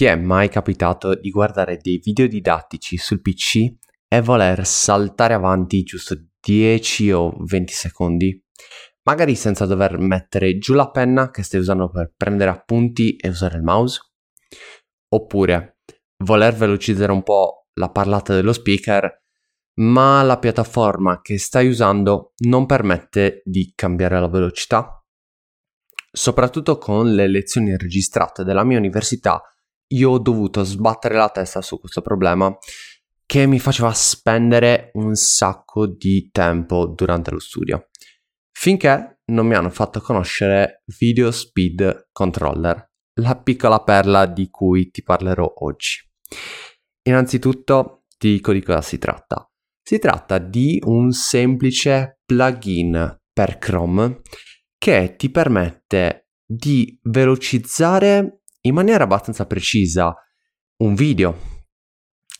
Ti è mai capitato di guardare dei video didattici sul PC e voler saltare avanti giusto 10 o 20 secondi? Magari senza dover mettere giù la penna che stai usando per prendere appunti e usare il mouse? Oppure voler velocizzare un po' la parlata dello speaker, ma la piattaforma che stai usando non permette di cambiare la velocità? Soprattutto con le lezioni registrate della mia università io ho dovuto sbattere la testa su questo problema che mi faceva spendere un sacco di tempo durante lo studio, finché non mi hanno fatto conoscere Video Speed Controller, la piccola perla di cui ti parlerò oggi. Innanzitutto ti dico di cosa si tratta. Si tratta di un semplice plugin per Chrome che ti permette di velocizzare in maniera abbastanza precisa un video,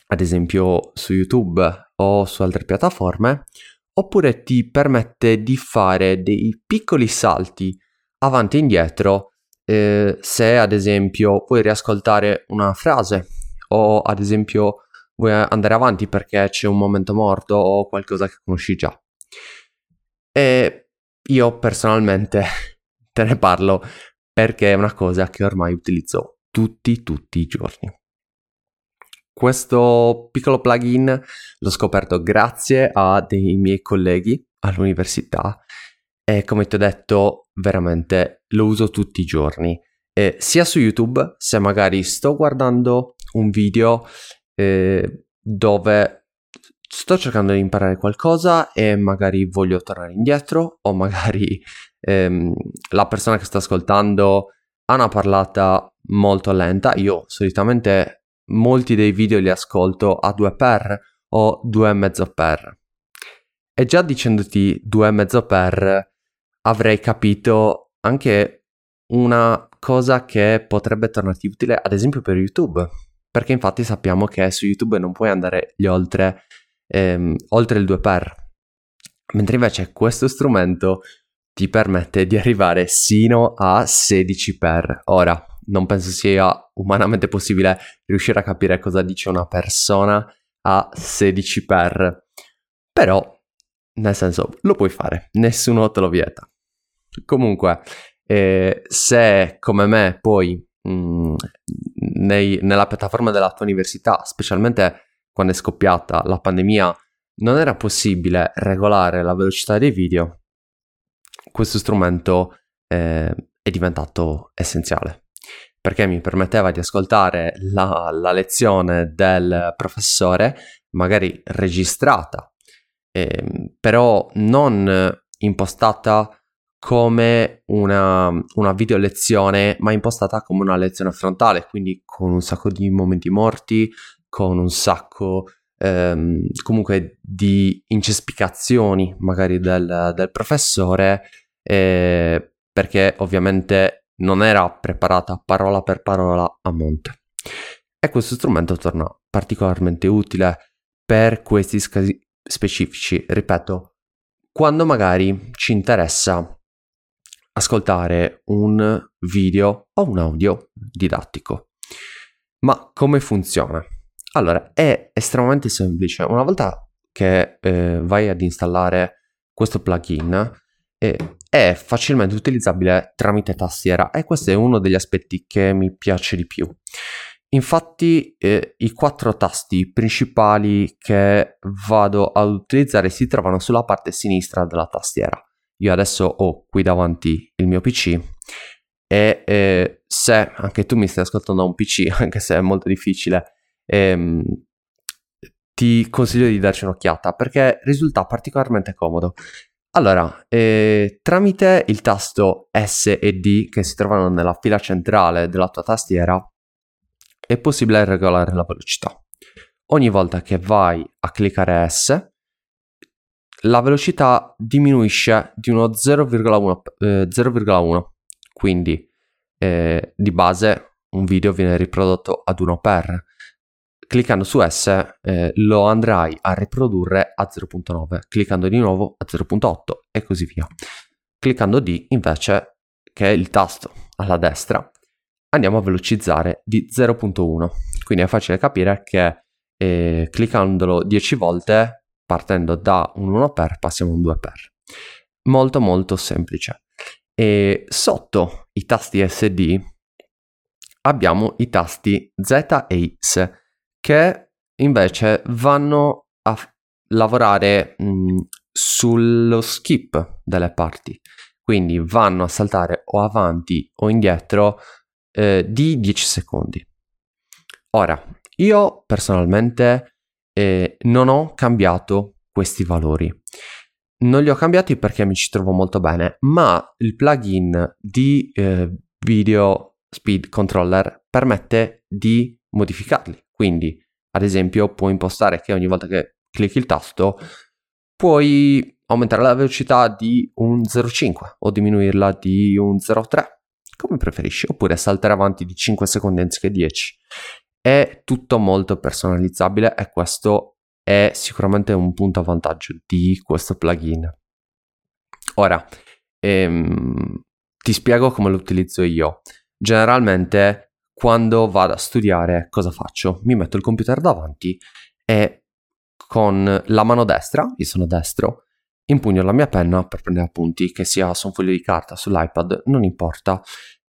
ad esempio su YouTube o su altre piattaforme, oppure ti permette di fare dei piccoli salti avanti e indietro eh, se ad esempio vuoi riascoltare una frase o ad esempio vuoi andare avanti perché c'è un momento morto o qualcosa che conosci già. E io personalmente te ne parlo perché è una cosa che ormai utilizzo tutti, tutti i giorni. Questo piccolo plugin l'ho scoperto grazie a dei miei colleghi all'università e come ti ho detto veramente lo uso tutti i giorni, e sia su YouTube se magari sto guardando un video eh, dove sto cercando di imparare qualcosa e magari voglio tornare indietro o magari ehm, la persona che sto ascoltando ha una parlata molto lenta. Io solitamente molti dei video li ascolto a 2x o 2,5x. E già dicendoti 2,5x avrei capito anche una cosa che potrebbe tornarti utile ad esempio per YouTube. Perché infatti sappiamo che su YouTube non puoi andare oltre, ehm, oltre il 2x. Mentre invece questo strumento ti permette di arrivare sino a 16 per ora. Non penso sia umanamente possibile riuscire a capire cosa dice una persona a 16 per. Però, nel senso, lo puoi fare, nessuno te lo vieta. Comunque, eh, se come me poi mh, mm, nei, nella piattaforma della tua università, specialmente quando è scoppiata la pandemia, non era possibile regolare la velocità dei video, questo strumento eh, è diventato essenziale. Perché mi permetteva di ascoltare la, la lezione del professore, magari registrata, eh, però non impostata come una, una video lezione, ma impostata come una lezione frontale, quindi con un sacco di momenti morti, con un sacco ehm, comunque di incespicazioni magari del, del professore eh, perché ovviamente non era preparata parola per parola a monte. E questo strumento torna particolarmente utile per questi casi specifici, ripeto, quando magari ci interessa ascoltare un video o un audio didattico. Ma come funziona? Allora, è estremamente semplice. Una volta che eh, vai ad installare questo plugin, eh, è facilmente utilizzabile tramite tastiera e questo è uno degli aspetti che mi piace di più. Infatti eh, i quattro tasti principali che vado ad utilizzare si trovano sulla parte sinistra della tastiera. Io adesso ho qui davanti il mio PC e eh, se anche tu mi stai ascoltando da un PC, anche se è molto difficile, ehm, ti consiglio di darci un'occhiata perché risulta particolarmente comodo. Allora, eh, tramite il tasto S e D che si trovano nella fila centrale della tua tastiera è possibile regolare la velocità. Ogni volta che vai a cliccare S, la velocità diminuisce di uno 0,1, eh, 0,1. quindi eh, di base un video viene riprodotto ad 1 per cliccando su S eh, lo andrai a riprodurre a 0.9, cliccando di nuovo a 0.8 e così via. Cliccando D invece, che è il tasto alla destra, andiamo a velocizzare di 0.1. Quindi è facile capire che eh, cliccandolo 10 volte, partendo da un 1 per, passiamo a un 2 per. Molto molto semplice. E sotto i tasti SD abbiamo i tasti Z e X che invece vanno a lavorare mh, sullo skip delle parti. Quindi vanno a saltare o avanti o indietro eh, di 10 secondi. Ora, io personalmente eh, non ho cambiato questi valori. Non li ho cambiati perché mi ci trovo molto bene, ma il plugin di eh, Video Speed Controller permette di modificarli. Quindi, ad esempio, puoi impostare che ogni volta che clicchi il tasto puoi aumentare la velocità di un 0,5 o diminuirla di un 0,3, come preferisci, oppure saltare avanti di 5 secondi anziché 10. È tutto molto personalizzabile e questo è sicuramente un punto a vantaggio di questo plugin. Ora, ehm, ti spiego come lo utilizzo io. Generalmente, quando vado a studiare, cosa faccio? Mi metto il computer davanti e con la mano destra, io sono destro, impugno la mia penna per prendere appunti, che sia su un foglio di carta, sull'iPad, non importa.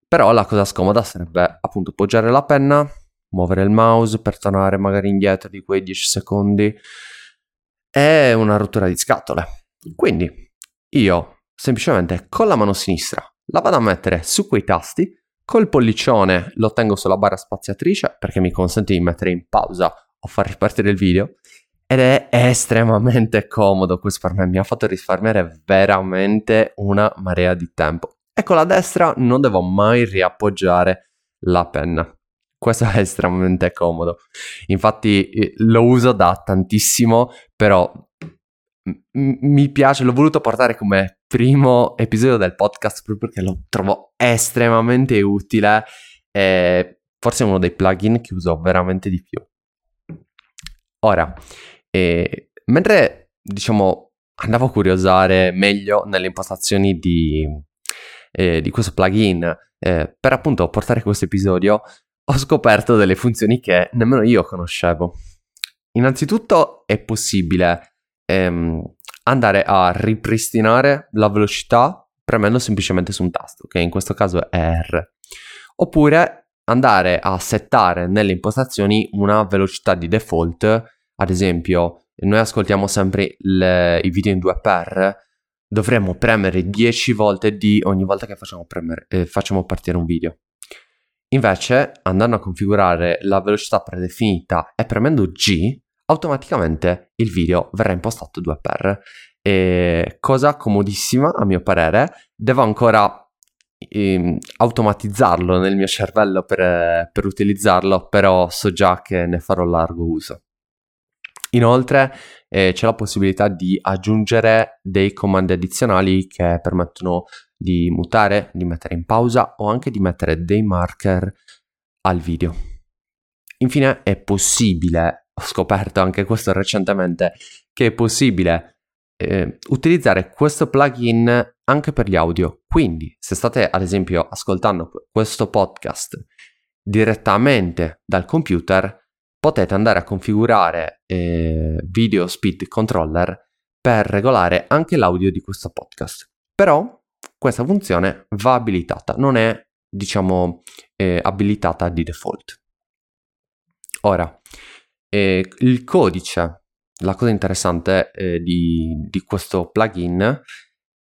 Però la cosa scomoda sarebbe appunto poggiare la penna, muovere il mouse per tornare magari indietro di quei 10 secondi. È una rottura di scatole. Quindi io semplicemente con la mano sinistra la vado a mettere su quei tasti, col pollicione lo tengo sulla barra spaziatrice perché mi consente di mettere in pausa o far ripartire il video ed è estremamente comodo questo per me, mi ha fatto risparmiare veramente una marea di tempo. E con la destra non devo mai riappoggiare la penna. Questo è estremamente comodo. Infatti eh, lo uso da tantissimo, però mi piace, l'ho voluto portare come primo episodio del podcast proprio perché lo trovo estremamente utile e forse è uno dei plugin che uso veramente di più. Ora, e mentre, diciamo, andavo a curiosare meglio nelle impostazioni di, eh, di questo plugin eh, per appunto portare questo episodio, ho scoperto delle funzioni che nemmeno io conoscevo. Innanzitutto è possibile ehm, andare a ripristinare la velocità premendo semplicemente su un tasto, che in questo caso è R. Oppure andare a settare nelle impostazioni una velocità di default ad esempio, noi ascoltiamo sempre le, i video in 2x, dovremmo premere 10 volte D ogni volta che facciamo, premere, eh, facciamo partire un video. Invece, andando a configurare la velocità predefinita e premendo G, automaticamente il video verrà impostato 2x. E cosa comodissima a mio parere, devo ancora eh, automatizzarlo nel mio cervello per, per utilizzarlo, però so già che ne farò largo uso. Inoltre eh, c'è la possibilità di aggiungere dei comandi addizionali che permettono di mutare, di mettere in pausa o anche di mettere dei marker al video. Infine è possibile, ho scoperto anche questo recentemente, che è possibile eh, utilizzare questo plugin anche per gli audio. Quindi se state ad esempio ascoltando questo podcast direttamente dal computer, potete andare a configurare eh, Video Speed Controller per regolare anche l'audio di questo podcast. Però questa funzione va abilitata, non è diciamo eh, abilitata di default. Ora, eh, il codice, la cosa interessante eh, di, di questo plugin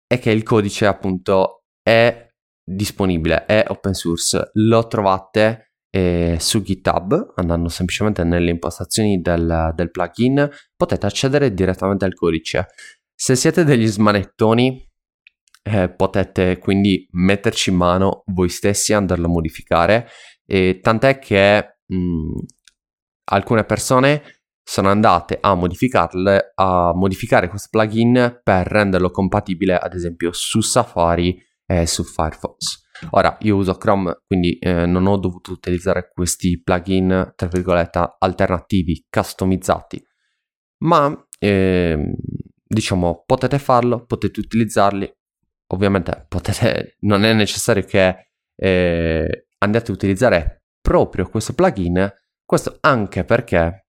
è che il codice appunto è disponibile, è open source, lo trovate e su GitHub, andando semplicemente nelle impostazioni del, del plugin, potete accedere direttamente al codice. Se siete degli smanettoni, eh, potete quindi metterci in mano voi stessi e andarlo a modificare. E tant'è che mh, alcune persone sono andate a a modificare questo plugin per renderlo compatibile, ad esempio, su Safari e su Firefox. Ora, io uso Chrome, quindi eh, non ho dovuto utilizzare questi plugin, tra virgolette, alternativi, customizzati, ma eh, diciamo potete farlo, potete utilizzarli, ovviamente potete, non è necessario che eh, andate a utilizzare proprio questo plugin, questo anche perché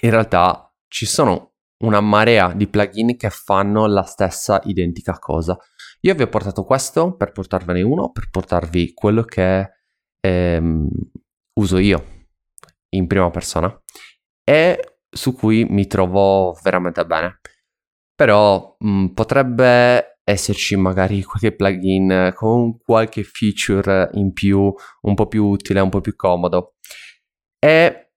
in realtà ci sono una marea di plugin che fanno la stessa identica cosa. Io vi ho portato questo per portarvene uno, per portarvi quello che ehm, uso io in prima persona e su cui mi trovo veramente bene. Però mh, potrebbe esserci magari qualche plugin con qualche feature in più, un po' più utile, un po' più comodo. E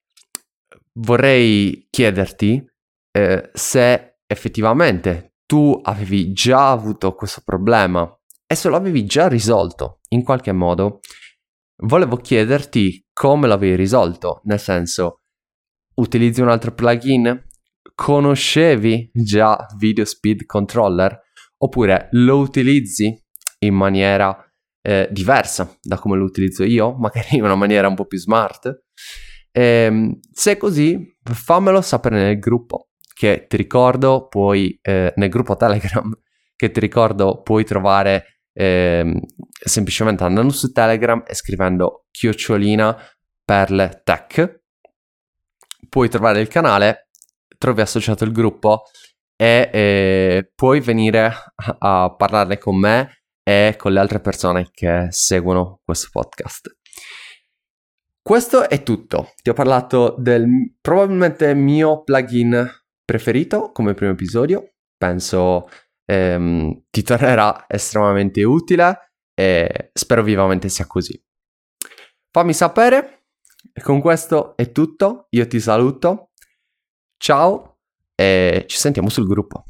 vorrei chiederti eh, se effettivamente tu avevi già avuto questo problema e se lo avevi già risolto in qualche modo, volevo chiederti come l'avevi risolto, nel senso, utilizzi un altro plugin? Conoscevi già Video Speed Controller? Oppure lo utilizzi in maniera eh, diversa da come lo utilizzo io, magari in una maniera un po' più smart? E, ehm, se è così, fammelo sapere nel gruppo che ti ricordo puoi, eh, nel gruppo Telegram, che ti ricordo puoi trovare eh, semplicemente andando su Telegram e scrivendo chiocciolina perle tech. Puoi trovare il canale, trovi associato il gruppo e eh, puoi venire a, a parlarne con me e con le altre persone che seguono questo podcast. Questo è tutto. Ti ho parlato del probabilmente mio plugin preferito come primo episodio. Penso ehm, ti tornerà estremamente utile e spero vivamente sia così. Fammi sapere. Con questo è tutto. Io ti saluto. Ciao e ci sentiamo sul gruppo.